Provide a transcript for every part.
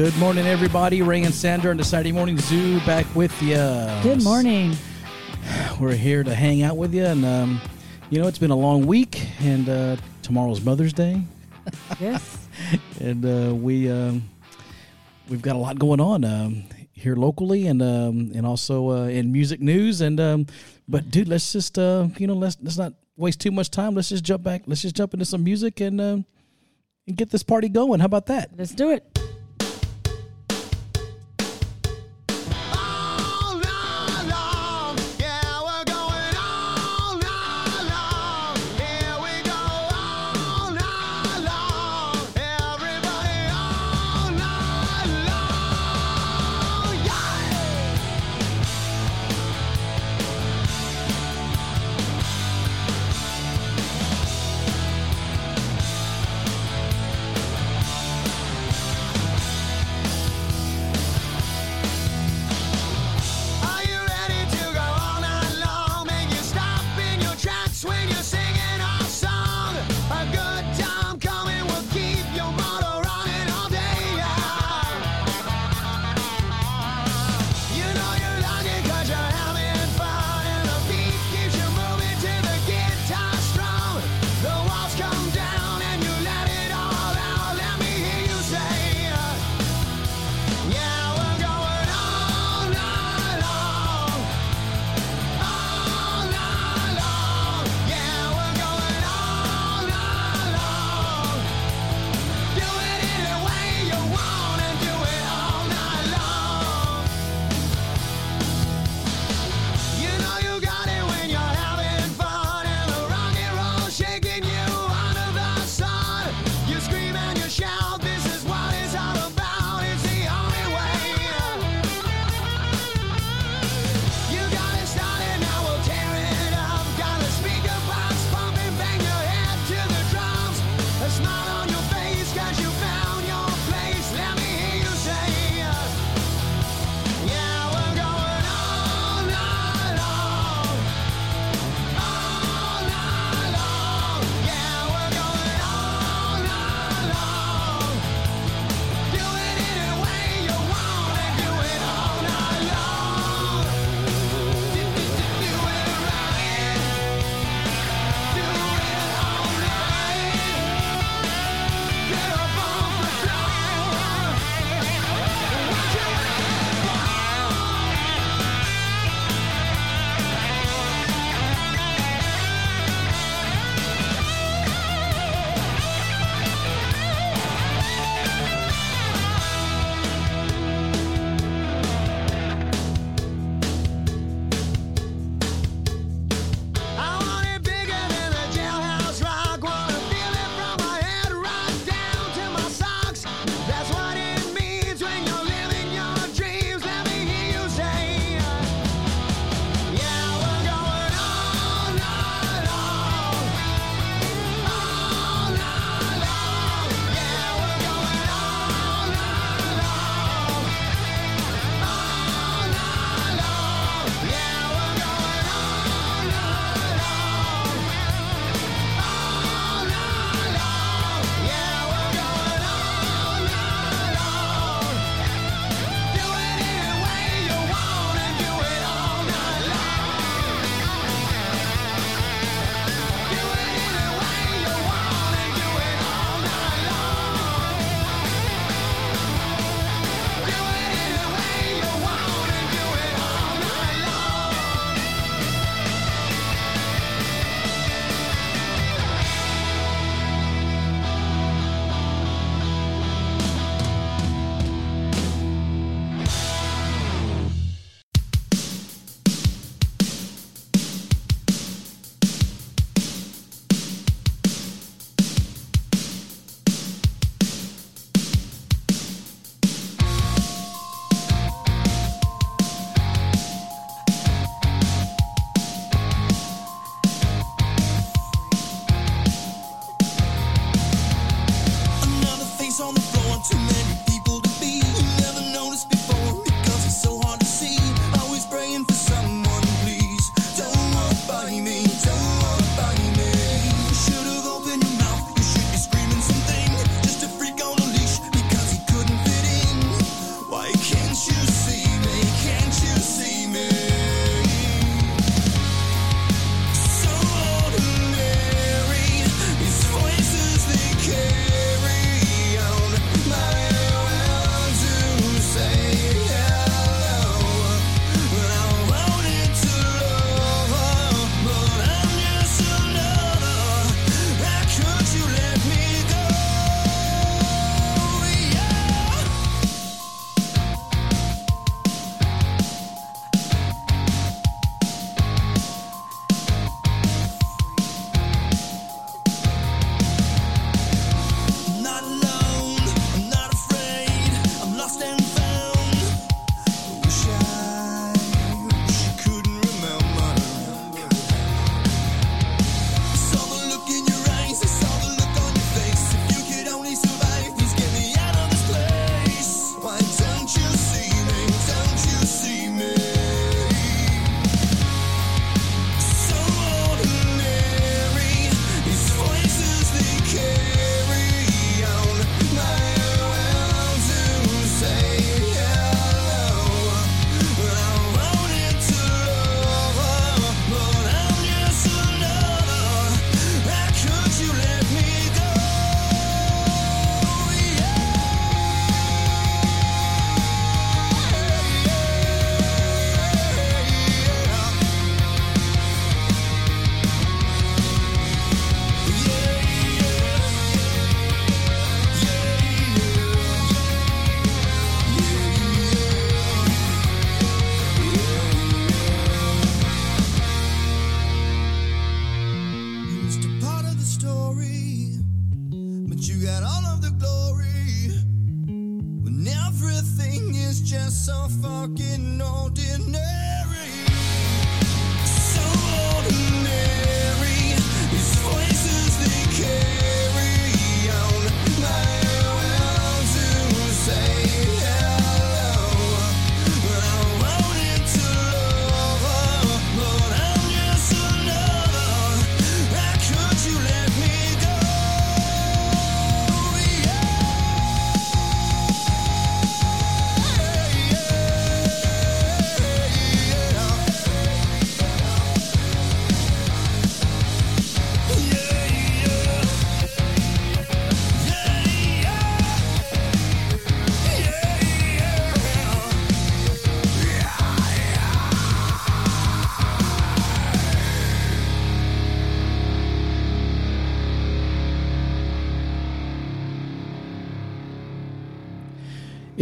Good morning, everybody. Ray and Sandra on the Saturday Morning Zoo back with you. Good morning. We're here to hang out with you, and um, you know it's been a long week, and uh, tomorrow's Mother's Day. Yes. and uh, we um, we've got a lot going on um, here locally, and um, and also uh, in music news. And um, but dude, let's just uh, you know let's let's not waste too much time. Let's just jump back. Let's just jump into some music and um, and get this party going. How about that? Let's do it.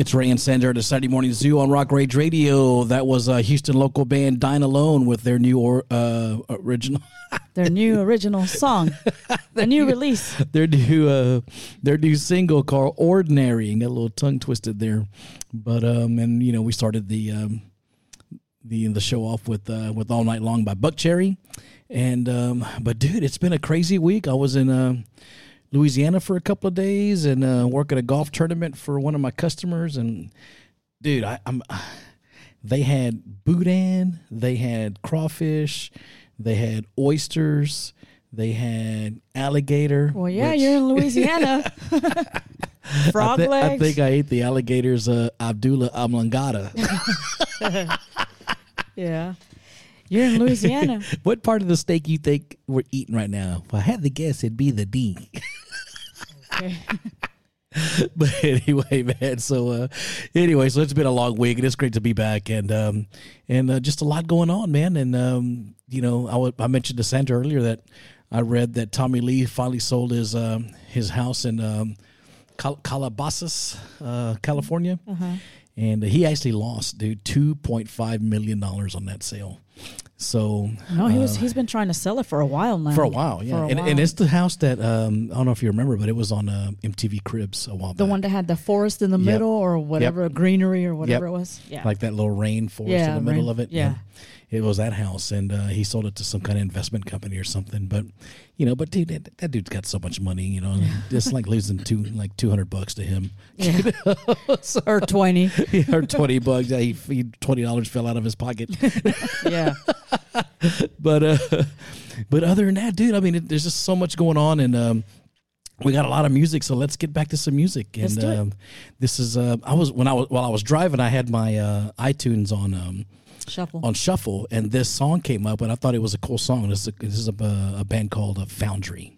It's Ray and Sandra at the Saturday Morning Zoo on Rock Rage Radio. That was a Houston local band Dine Alone with their new or, uh, original, Their new original song, a new release. their new, uh, their new single called "Ordinary." And got a little tongue twisted there, but um, and you know we started the um, the the show off with uh, with "All Night Long" by Buckcherry, and um, but dude, it's been a crazy week. I was in uh, Louisiana for a couple of days and uh, working at a golf tournament for one of my customers, and dude, I, I'm they had boudin, they had crawfish, they had oysters, they had alligator. Well, yeah, which- you're in Louisiana. Frog I, thi- legs. I think I ate the alligator's uh, Abdullah Amlangata. yeah. You're in Louisiana. what part of the steak you think we're eating right now? If I had to guess, it'd be the D. Okay. but anyway, man. So uh, anyway, so it's been a long week, and it's great to be back, and um, and uh, just a lot going on, man. And um, you know, I I mentioned to Sandra earlier that I read that Tommy Lee finally sold his um, his house in um, Cal- Calabasas, uh, California, and he actually lost, dude, two point five million dollars on that sale. So No, he was. He's been trying to sell it for a while now. Uh, for a while, yeah, a and, while. and it's the house that um, I don't know if you remember, but it was on uh, MTV Cribs a while the back. one that had the forest in the Yep. middle or whatever, greenery or whatever it was. Yeah. like that little rainforest Yeah, in the middle rain- of it. yeah. It was that house, and uh, he sold it to some kind of investment company or something. But you know, but dude, that, that dude's got so much money. You know, it's like losing two like two hundred bucks to him. yeah. or 20. or twenty bucks. Yeah, he, he twenty dollars fell out of his pocket. Yeah. but uh, but other than that, dude, I mean, it, there's just so much going on, and um, we got a lot of music. So let's get back to some music. And Let's do it. um, this is uh, I was when I was while I was driving, I had my uh, iTunes on. Um, Shuffle. on shuffle, and this song came up, and I thought it was a cool song. This is a, this is a, a band called uh, Foundry.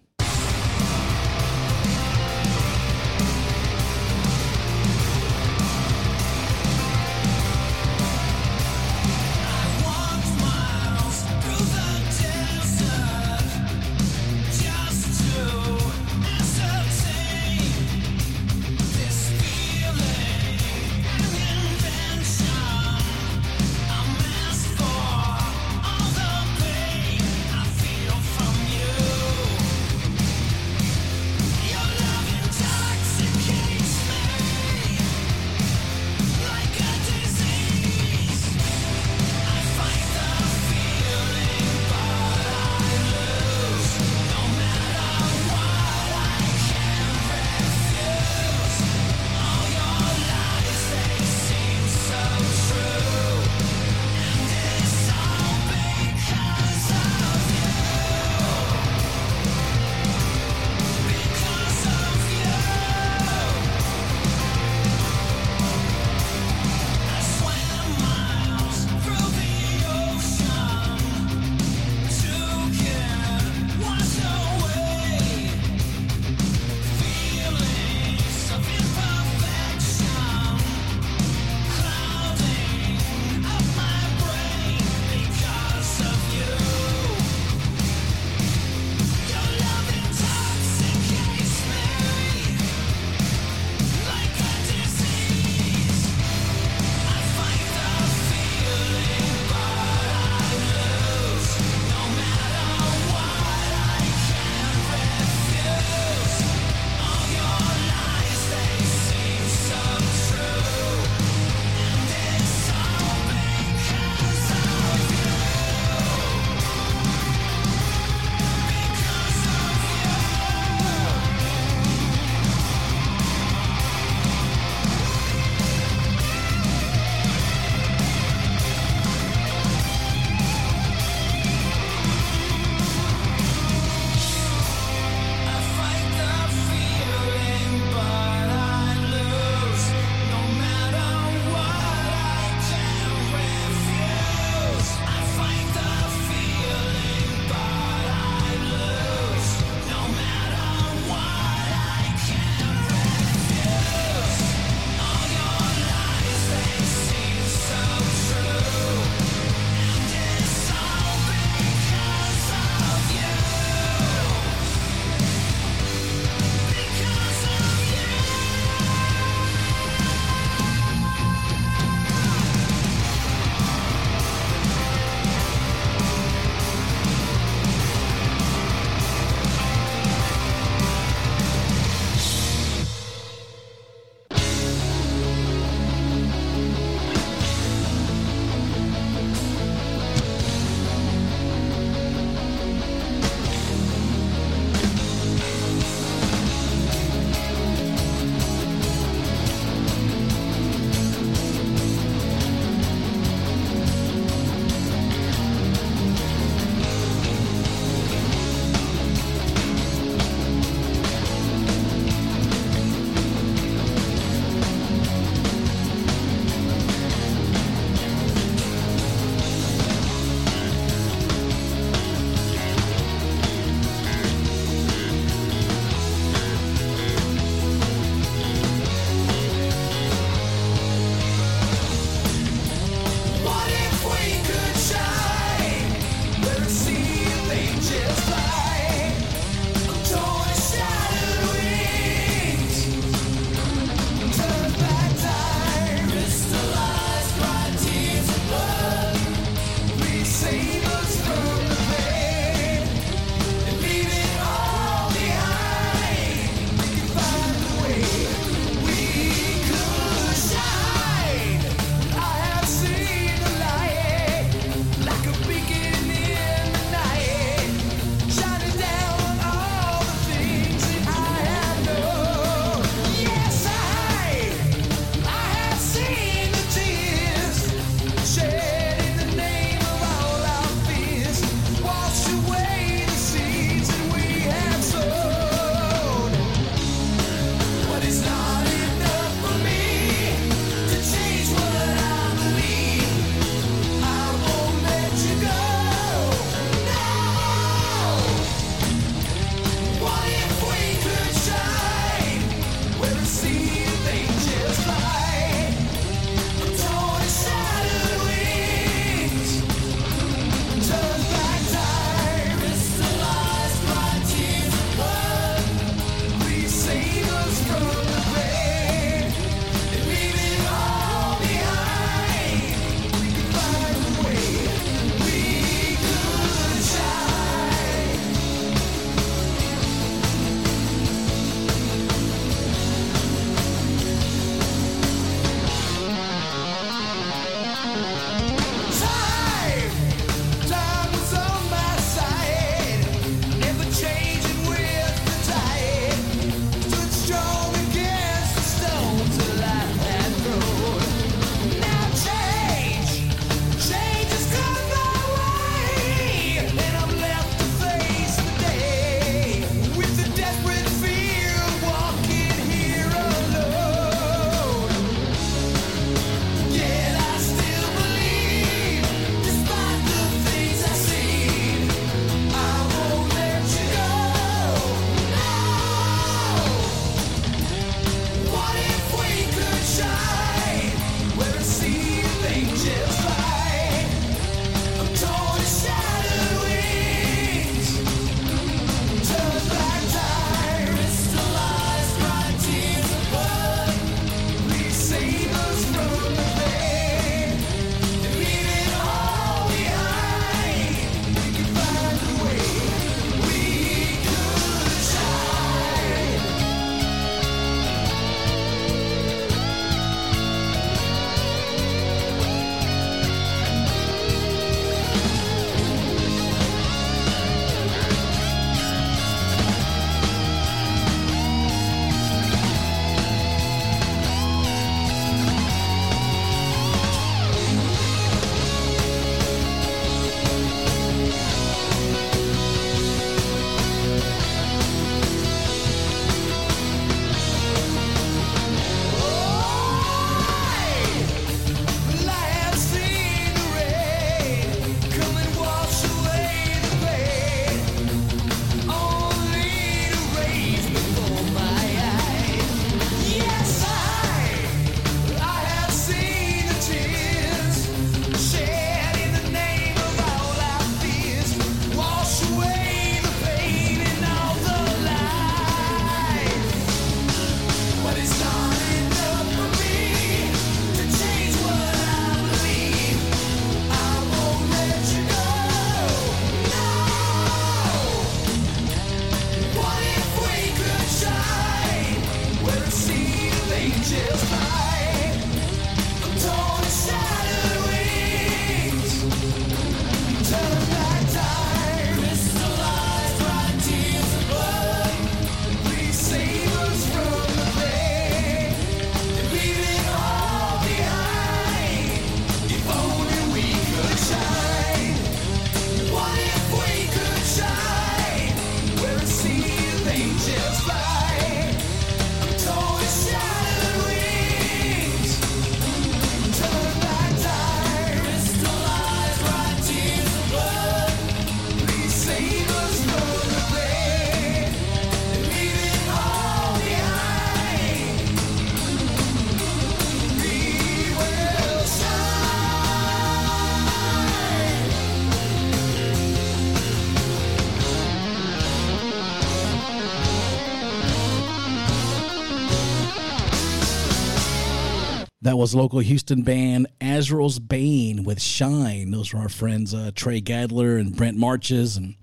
Was local Houston band Azrael's Bane with Shine. Those were our friends uh, Trey Gadler and Brent Marches and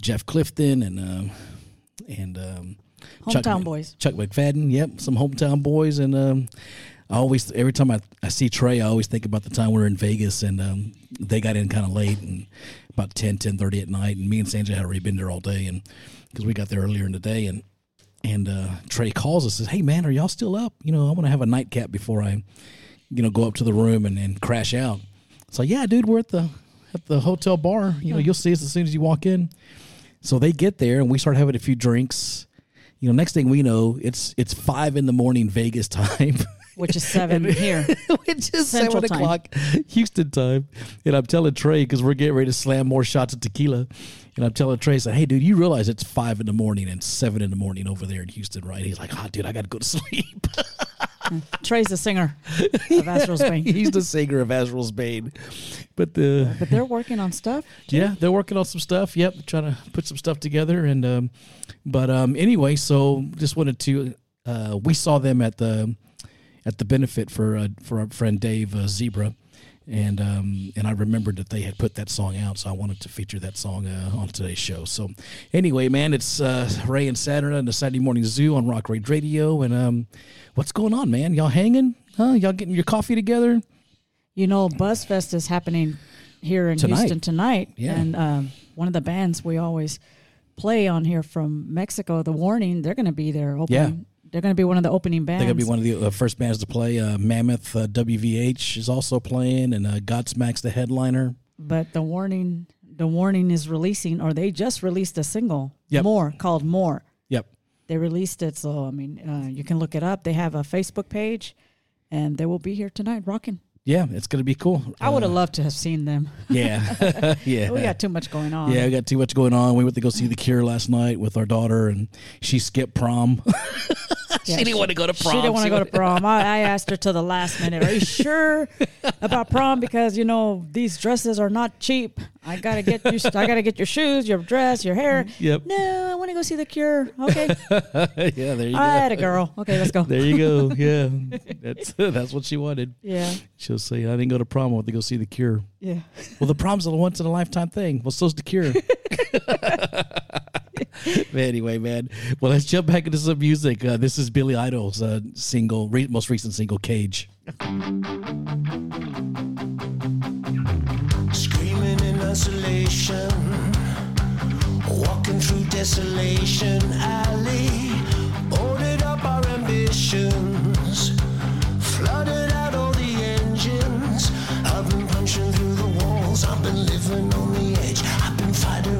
Jeff Clifton and um, and um, Hometown Mc- boys. Chuck McFadden. Yep, some hometown boys. And um, I always every time I, I see Trey, I always think about the time we were in Vegas and um, they got in kind of late and about 10, 10.30 at night. And me and Sandra had already been there all day and because we got there earlier in the day and and uh, Trey calls us says, "Hey man, are y'all still up? You know, I want to have a nightcap before I, you know, go up to the room and, and crash out." So yeah, dude, we're at the at the hotel bar. You know, you'll see us as soon as you walk in. So they get there and we start having a few drinks. You know, next thing we know, it's it's five in the morning Vegas time. Which is seven here. Which is Central seven time. o'clock Houston time. And I'm telling Trey, because we're getting ready to slam more shots of tequila. And I'm telling Trey, hey, dude, you realize it's five in the morning and seven in the morning over there in Houston, right? He's like, oh, dude, I got to go to sleep. Trey's the singer of Azrael's Bane. He's the singer of Azrael's Bane. But the. But they're working on stuff. Yeah, they're working on some stuff. Yep, trying to put some stuff together. And um, but um, anyway, so just wanted to. Uh, we saw them at the at the benefit for uh, for our friend Dave uh, Zebra, and um, and I remembered that they had put that song out, so I wanted to feature that song uh, on today's show. So anyway, man, it's uh, Ray and Saturday and the Saturday Morning Zoo on Rock Rage Radio, and um, what's going on, man? Y'all hanging? Huh? Y'all getting your coffee together? You know, Buzzfest is happening here in Tonight. Houston tonight. Yeah. And um, one of the bands we always play on here from Mexico, The Warning, they're going to be there opening. They're going to be one of the opening bands. They're gonna be one of the uh, first bands to play. Uh, Mammoth uh, WVH is also playing, and uh, Godsmack's the headliner. But The Warning, The Warning is releasing, or they just released a single, Yep. More, called More. Yep. They released it, so I mean, uh, you can look it up. They have a Facebook page, and they will be here tonight rocking. Yeah, it's gonna be cool. I would have Uh, loved to have seen them. Yeah, yeah. we got too much going on. yeah, we got too much going on. We went to go see The Cure last night with our daughter, and she skipped prom. Yeah, she didn't want to go to prom. She didn't want to go to prom. I, I asked her to the last minute. Are you sure about prom? Because you know these dresses are not cheap. I gotta get you. I gotta get your shoes, your dress, your hair. Mm, yep. No, I want to go see the Cure. Okay, yeah, there you I go. I had a girl. Okay, let's go. There you go. Yeah, that's that's what she wanted. Yeah, She'll say, "I didn't go to prom. I want to go see The Cure." yeah. Well, the prom's a once in a lifetime thing. Well, so's the cure. Anyway, man. Well, let's jump back into some music. Uh, this is Billy Idol's uh, single, re- most recent single, "Cage." Screaming in isolation, walking through desolation alley, boarded up our ambitions, flooded out all the engines. I've been punching through the walls, I've been living on the edge. I've been fighting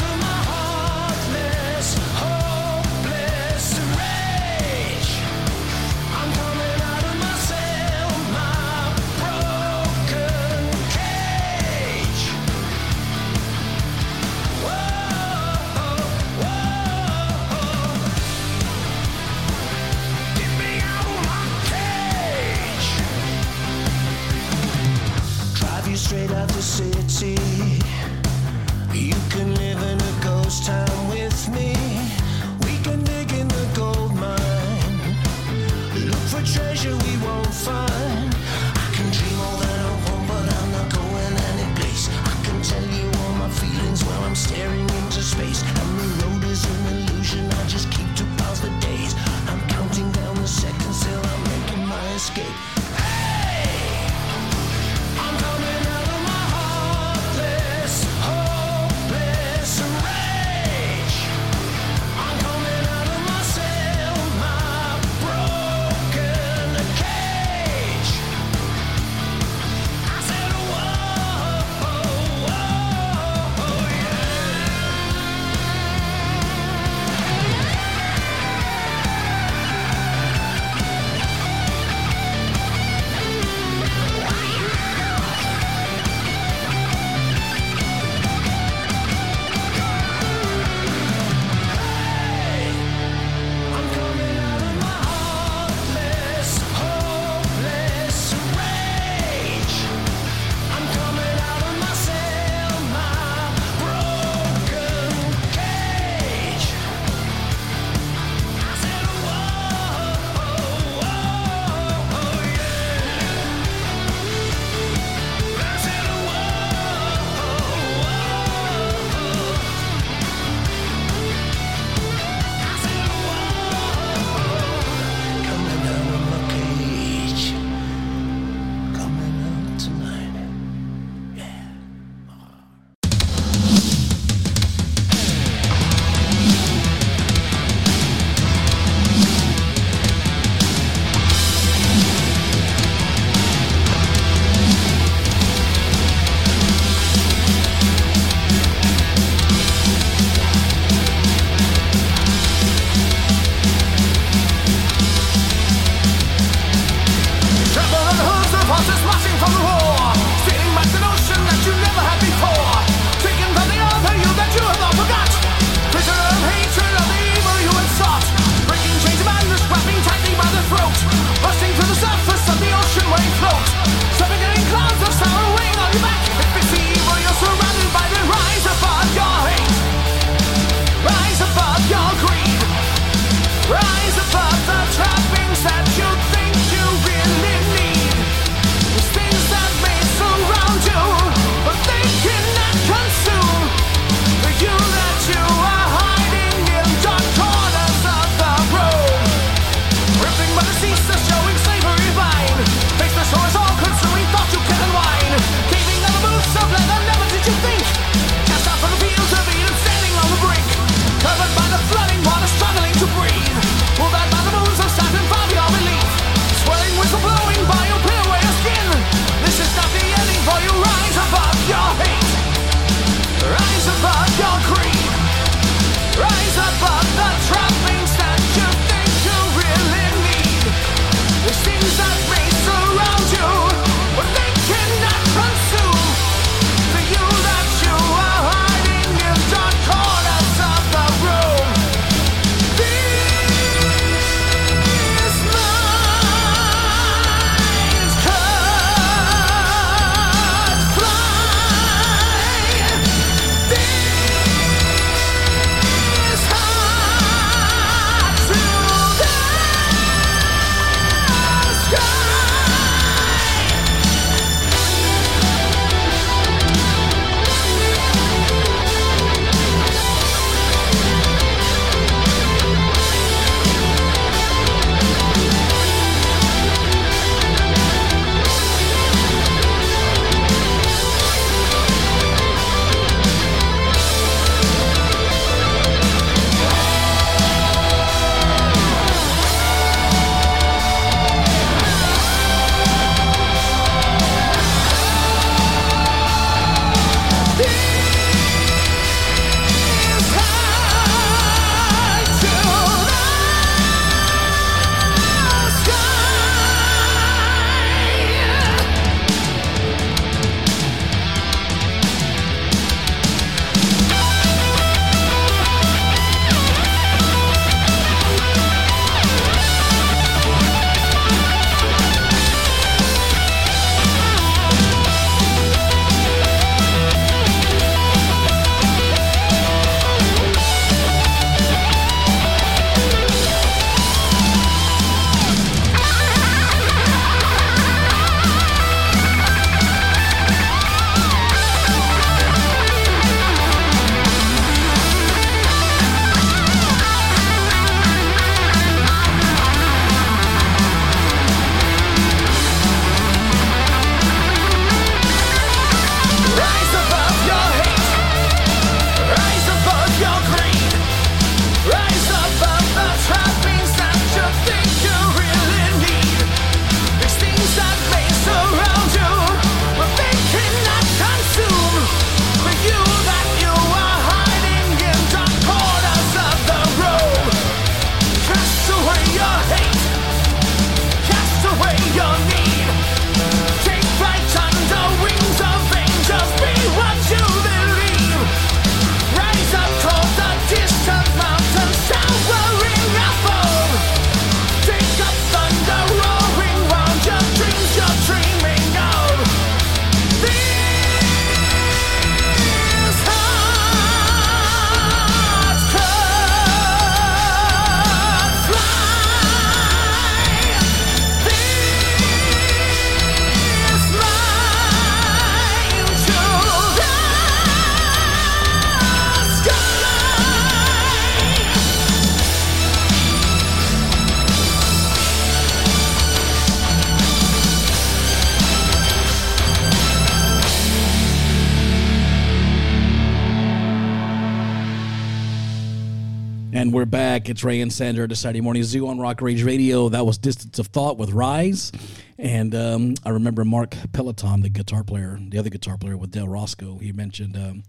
It's Ray and Sandra at the Saturday Morning Zoo on Rock Rage Radio. That was Distance of Thought with Rise. And um, I remember Mark Peloton, the guitar player, the other guitar player with Del Roscoe, he mentioned um,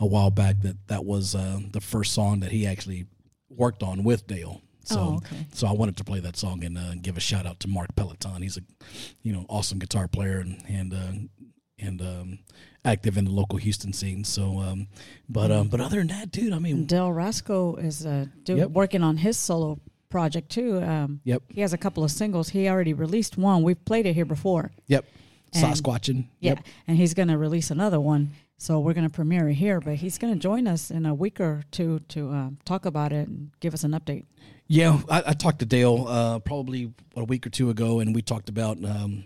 a while back that that was uh, the first song that he actually worked on with Dale. Oh, so, oh, okay. so I wanted to play that song and uh, give a shout out to Mark Peloton. He's a, you know, awesome guitar player and, and uh, and um, active in the local Houston scene. So, um, but um, but other than that, dude, I mean, Del Rosco is uh, do, yep. working on his solo project too. Um, yep, he has a couple of singles. He already released one. We've played it here before. Yep, Sasquatching. Yeah, yep. and he's going to release another one. So we're going to premiere it here, but he's going to join us in a week or two to uh, talk about it and give us an update. Yeah, I, I talked to Dale uh, probably a week or two ago, and we talked about um,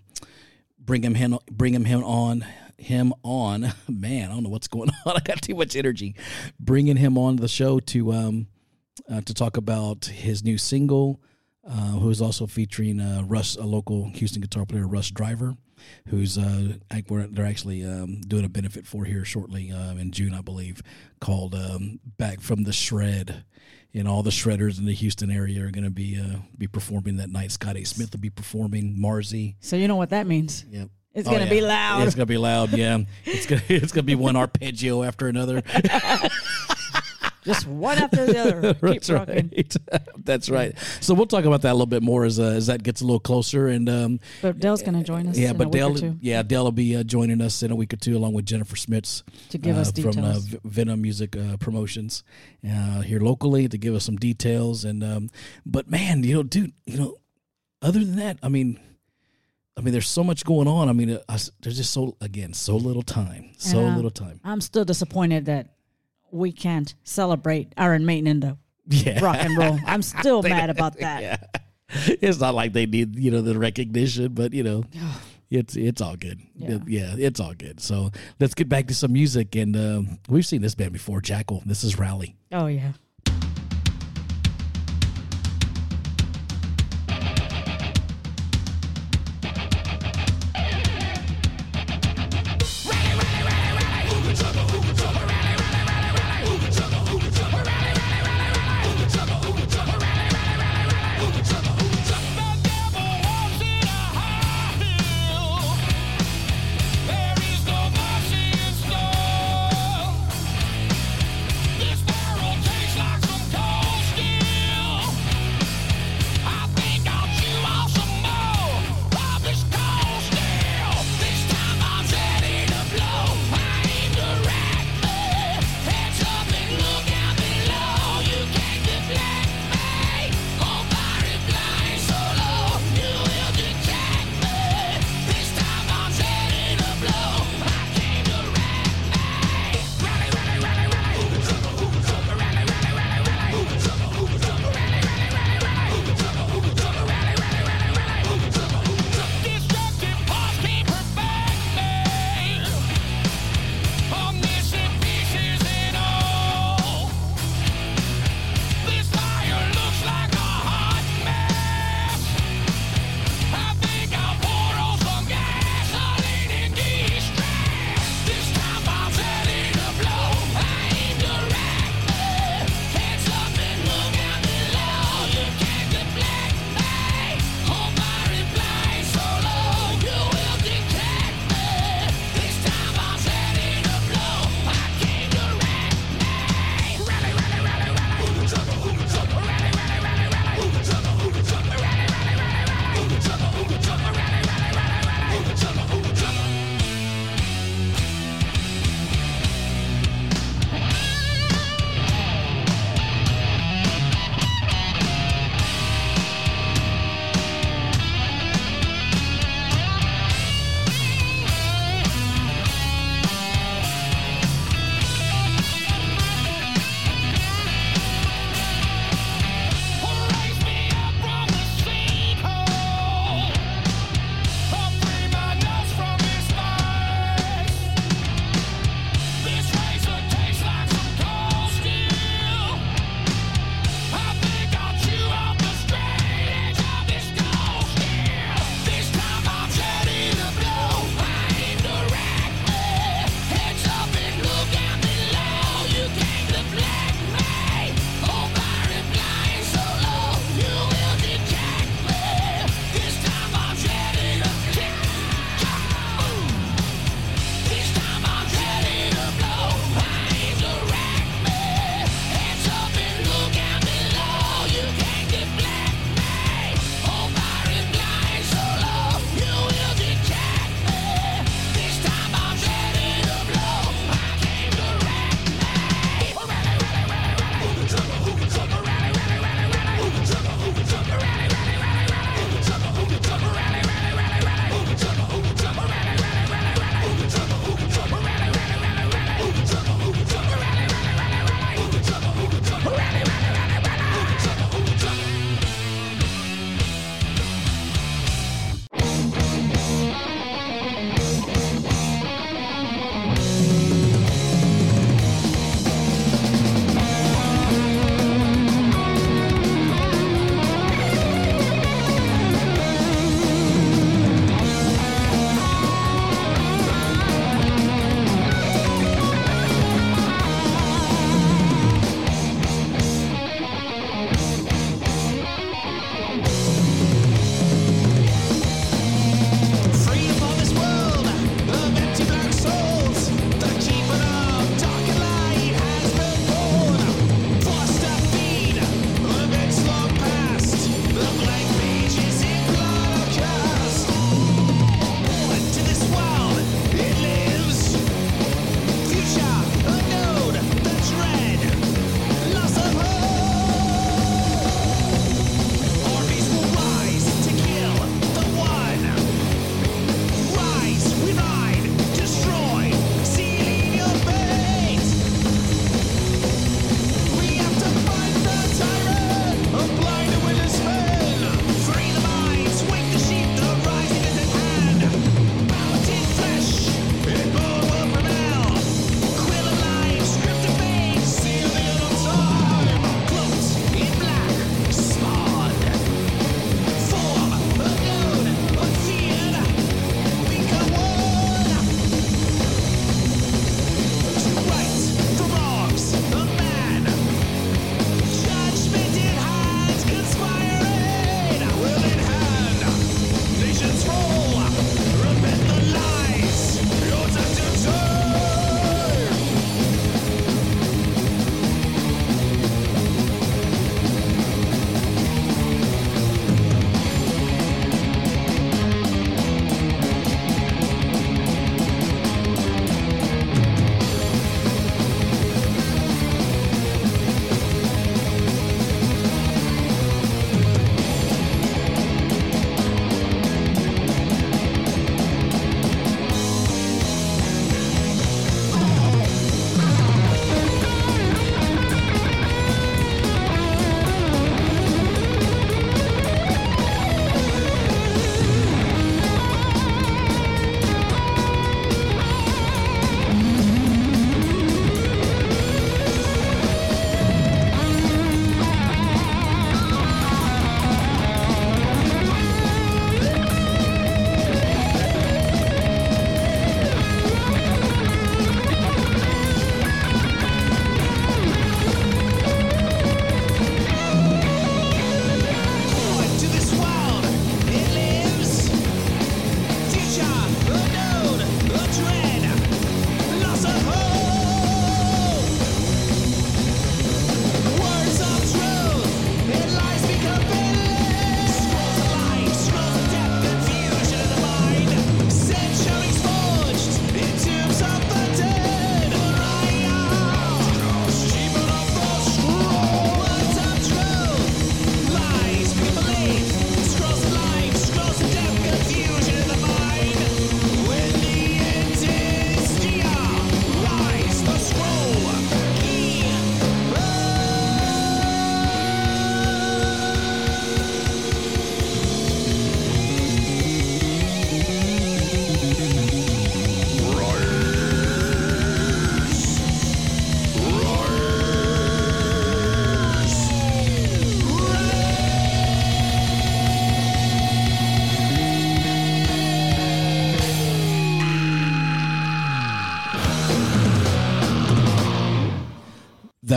bringing him bringing him him on him on. Man, I don't know what's going on. I got too much energy. Bringing him on the show to um, uh, to talk about his new single, uh, who's also featuring uh, Russ, a local Houston guitar player, Russ Driver, who's uh, they're actually um, doing a benefit for here shortly um, in June, I believe, called um, "Back from the Shred." And all the shredders in the Houston area are going to be uh, be performing that night. Scott A. Smith will be performing. Marzi, So you know what that means. yep. It's Oh, going to yeah. be loud. It's gonna be loud. Yeah, it's gonna it's gonna be one arpeggio after another. Just one after the other. Keep That's rocking. right. That's right. So we'll talk about that a little bit more as uh, as that gets a little closer. And um, But Dale's going to join us yeah, in but a week Dale, or two yeah, Dale will be uh, joining us in a week or two, along with Jennifer Smits to give uh, us from uh, details. V- Venom Music uh, Promotions uh, here locally to give us some details. And um, but man, you know, dude, you know, other than that, I mean. I mean, there's so much going on. I mean, uh, us- there's just so again so little time, so uh, little time. I'm still disappointed that we can't celebrate Iron Maiden in the Yeah, rock and roll. I'm still mad about that. yeah. It's not like they need you know the recognition, but you know, it's it's all good. Yeah. Yeah. it's all good. So let's get back to some music, and um, we've seen this band before, Jackyl. This is Rally. Oh, yeah.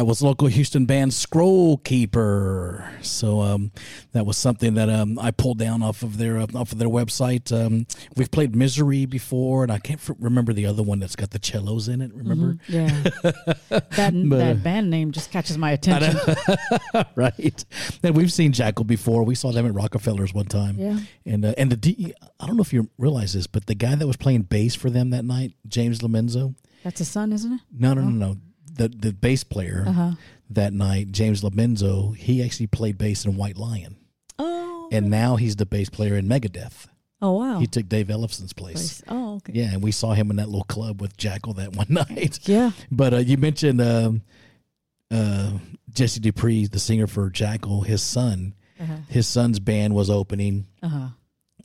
That was local Houston band Scroll Keeper. So um, that was something that um, I pulled down off of their uh, off of their website. Um, we've played Misery before, and I can't f- remember the other one that's got the cellos in it. Remember? Yeah. that that band name just catches my attention. right. And we've seen Jackyl before. We saw them at Rockefellers one time. Yeah. And uh, and the D, I don't know if you realize this, but the guy that was playing bass for them that night, James Lomenzo. That's a son, isn't it? No, no, no, no. The the bass player Uh-huh. that night, James Lomenzo, he actually played bass in White Lion, Oh. and now he's the bass player in Megadeth. Oh wow. He took Dave Ellefson's place. Place. Oh okay. Yeah, and we saw him in that little club with Jackyl that one night. Yeah. But uh, you mentioned um, uh, Jesse Dupree, the singer for Jackyl. His son, Uh-huh. his son's band was opening Uh-huh.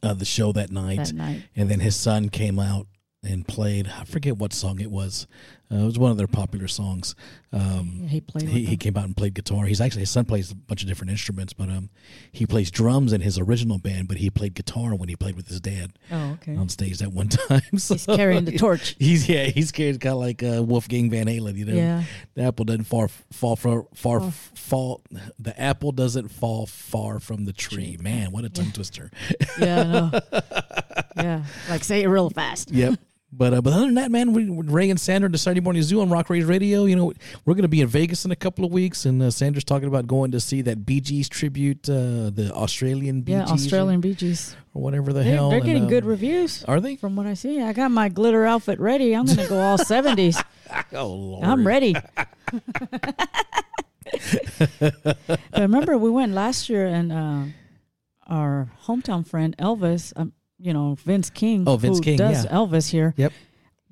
uh, the show that night, That night. and then his son came out and played. I forget what song it was. Uh, it was one of their popular songs. Um, He played. he, he came out and played guitar. He's actually his son plays a bunch of different instruments, but um, he plays drums in his original band. But he played guitar when he played with his dad Oh okay. on stage that one time. So He's carrying the torch. He's yeah, he's carrying kind of like uh, Wolfgang Van Halen. You know, Yeah. the apple doesn't far fall far far fall. The apple doesn't fall far from the tree. Man, what a tongue twister. Yeah. I know. yeah. Like say it real fast. yep. But uh, but other than that, man, we, Ray and Sandra, the Saturday Morning Zoo on Rock Rays Radio. You know, we're going to be in Vegas in a couple of weeks, and uh, Sandra's talking about going to see that Bee Gees tribute, uh, the Australian Bee Yeah, Gees Australian Bee Gees. or whatever the They're, hell. they're and, getting uh, good reviews. Are they? From what I see, I got my glitter outfit ready. I'm gonna go all seventies. Oh Lord, I'm ready. remember, we went last year, and uh, our hometown friend Elvis, um, you know Vince King, Oh, Vince who King, does yeah. Elvis here, Yep.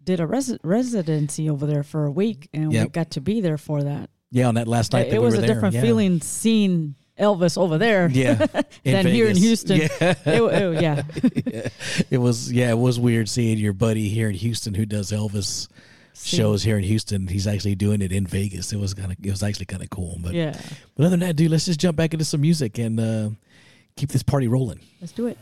did a resi- residency over there for a week, and we got to be there for that. Yeah, on that last night. It, that it we was were a there, different yeah. feeling seeing Elvis over there Yeah, than here in Houston. Yeah. It, it- yeah, it was yeah, it was weird seeing your buddy here in Houston who does Elvis See. shows here in Houston. He's actually doing it in Vegas. It was kind of it was actually kind of cool. But yeah. but other than that, dude, let's just jump back into some music and uh, keep this party rolling. Let's do it.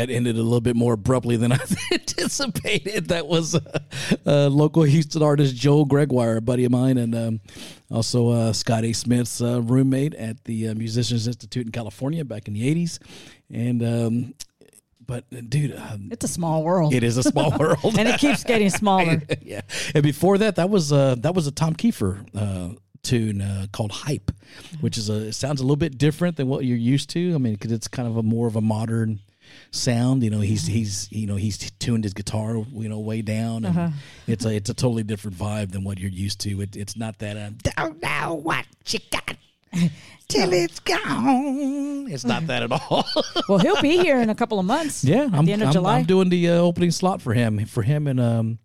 That ended a little bit more abruptly than I anticipated. That was uh, uh, local Houston artist Joel Gregoire, a buddy of mine, and um, also uh, Scott A. Smith's uh, roommate at the uh, Musicians Institute in California back in the '80s. And um, but dude, um, It's a small world. it is a small world, and it keeps getting smaller. yeah. And before that, that was uh, that was a Tom Kiefer uh, tune uh, called "Hype," which is a it sounds a little bit different than what you're used to. I mean, because it's kind of a more of a modern sound. You know, he's he's you know he's tuned his guitar you know way down, and it's a it's a totally different vibe than what you're used to. It, it's not that uh, don't know what you got till it's gone. It's not that at all. Well, he'll be here in a couple of months. Yeah, I'm, the end of I'm, July. I'm doing the uh, opening slot for him, for him and um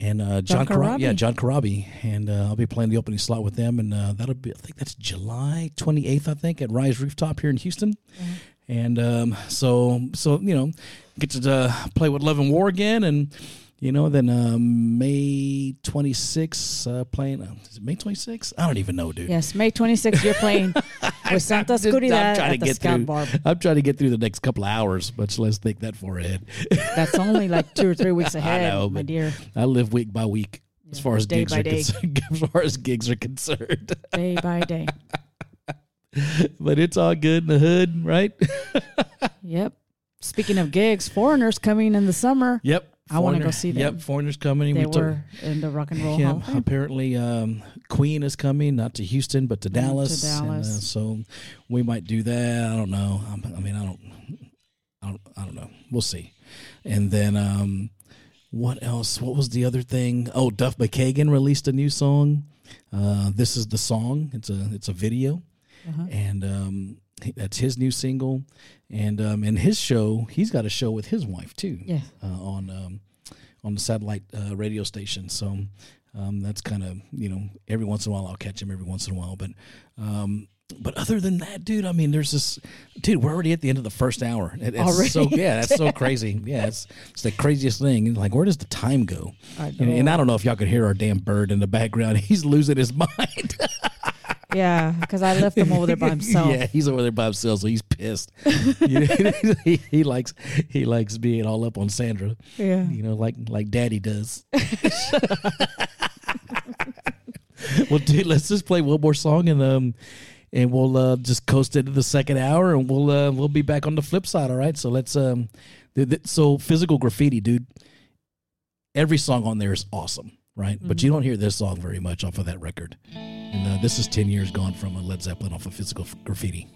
and uh, John, John Corabi. Yeah, John Corabi, and uh, I'll be playing the opening slot with them, and uh, that'll be I think that's July 28th, I think, at Rise Rooftop here in Houston. Mm-hmm. And um, so, so you know, get to uh, play with Love and War again, and you know, then um, May 26th, uh, playing. Uh, is it May 26th? I don't even know, dude. yes, May 26th, you're playing with Santa Just- I'm Oscuridad trying to at the get Scout through. Bar. I'm trying to get through the next couple of hours, much less think that far ahead. That's only like two or three weeks ahead, know, my dear. I live week by week as far as gigs are day. concerned. As far as gigs are concerned, Day by day. but it's all good in the hood, right? Yep. Speaking of gigs, foreigners coming in the summer. yep. I wanna go see them. Yep, foreigners coming. They we took- were in the Rock and Roll yeah, Hall apparently um, Queen is coming, not to Houston, but to Dallas. and, uh, Dallas. so we might do that. I don't know. I'm- I mean, I don't, I don't, I don't know. We'll see. And then um, what else? What was the other thing? Oh, Duff McKagan released a new song. Uh, this is the song. It's a it's a video, Uh-huh. and um, that's his new single. And um, and his show, he's got a show with his wife too Yeah. uh, on um, on the satellite uh, radio station. So um, that's kind of you know every once in a while I'll catch him every once in a while. But um, but other than that, dude, I mean, there's this dude. We're already at the end of the first hour. It- it's Already? so yeah, that's so crazy. Yeah, it's it's the craziest thing. Like, where does the time go? I And, and. I don't know if y'all could hear our damn bird in the background. He's losing his mind. Yeah, because I left him over there by himself. yeah, he's over there by himself, so he's pissed. He, he likes he likes being all up on Sandra. Yeah. you know, like like Daddy does. well, dude, let's just play one more song and um, and we'll uh, just coast into the second hour, and we'll uh, we'll be back on the flip side. All right, so let's um, th- th- so physical graffiti, dude. Every song on there is awesome, right? But you don't hear this song very much off of that record. And uh, this is ten years gone from a Led Zeppelin off of physical graffiti.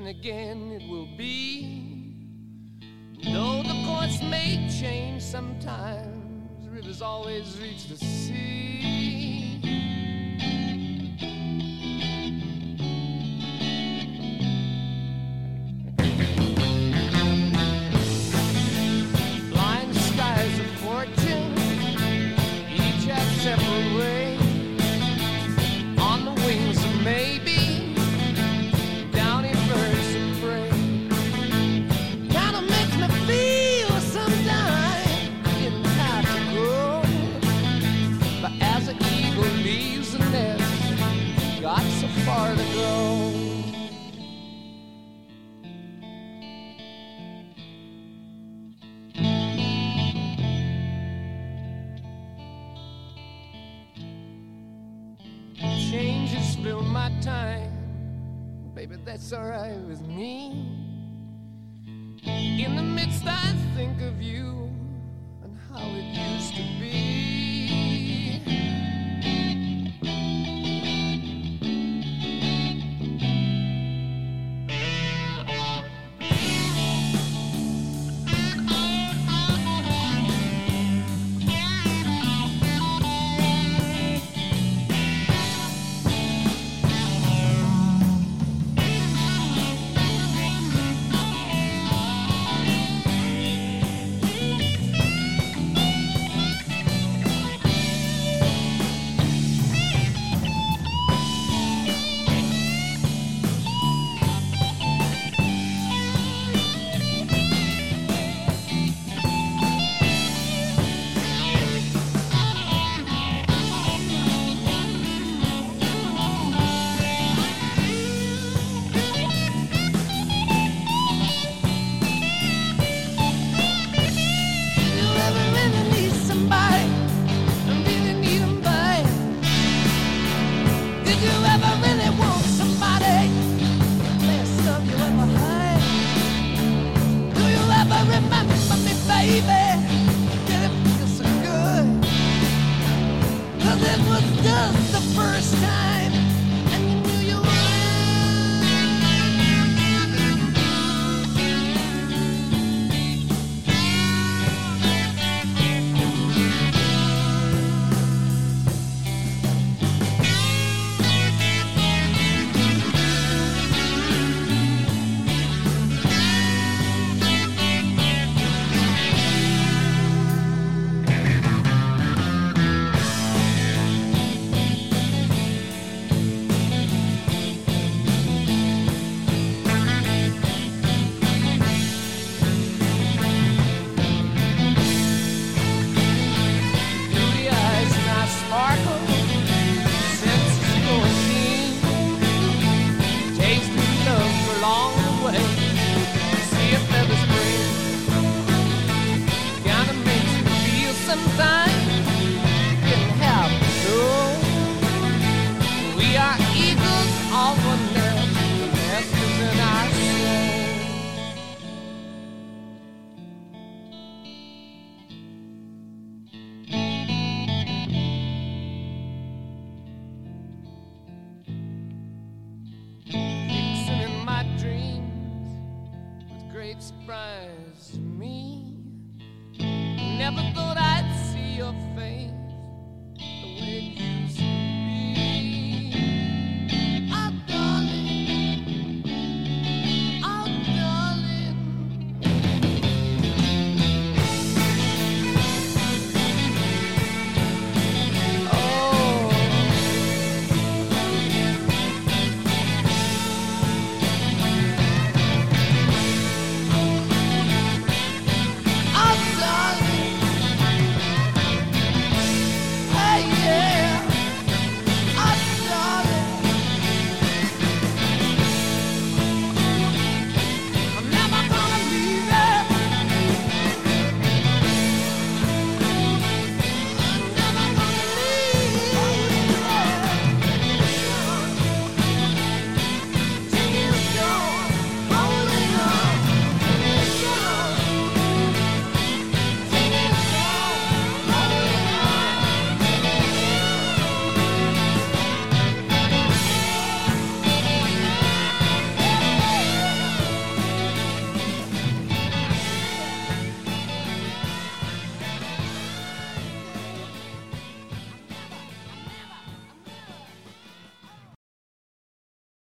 Then again it will be. Though the course may change sometimes, rivers always reach the sea.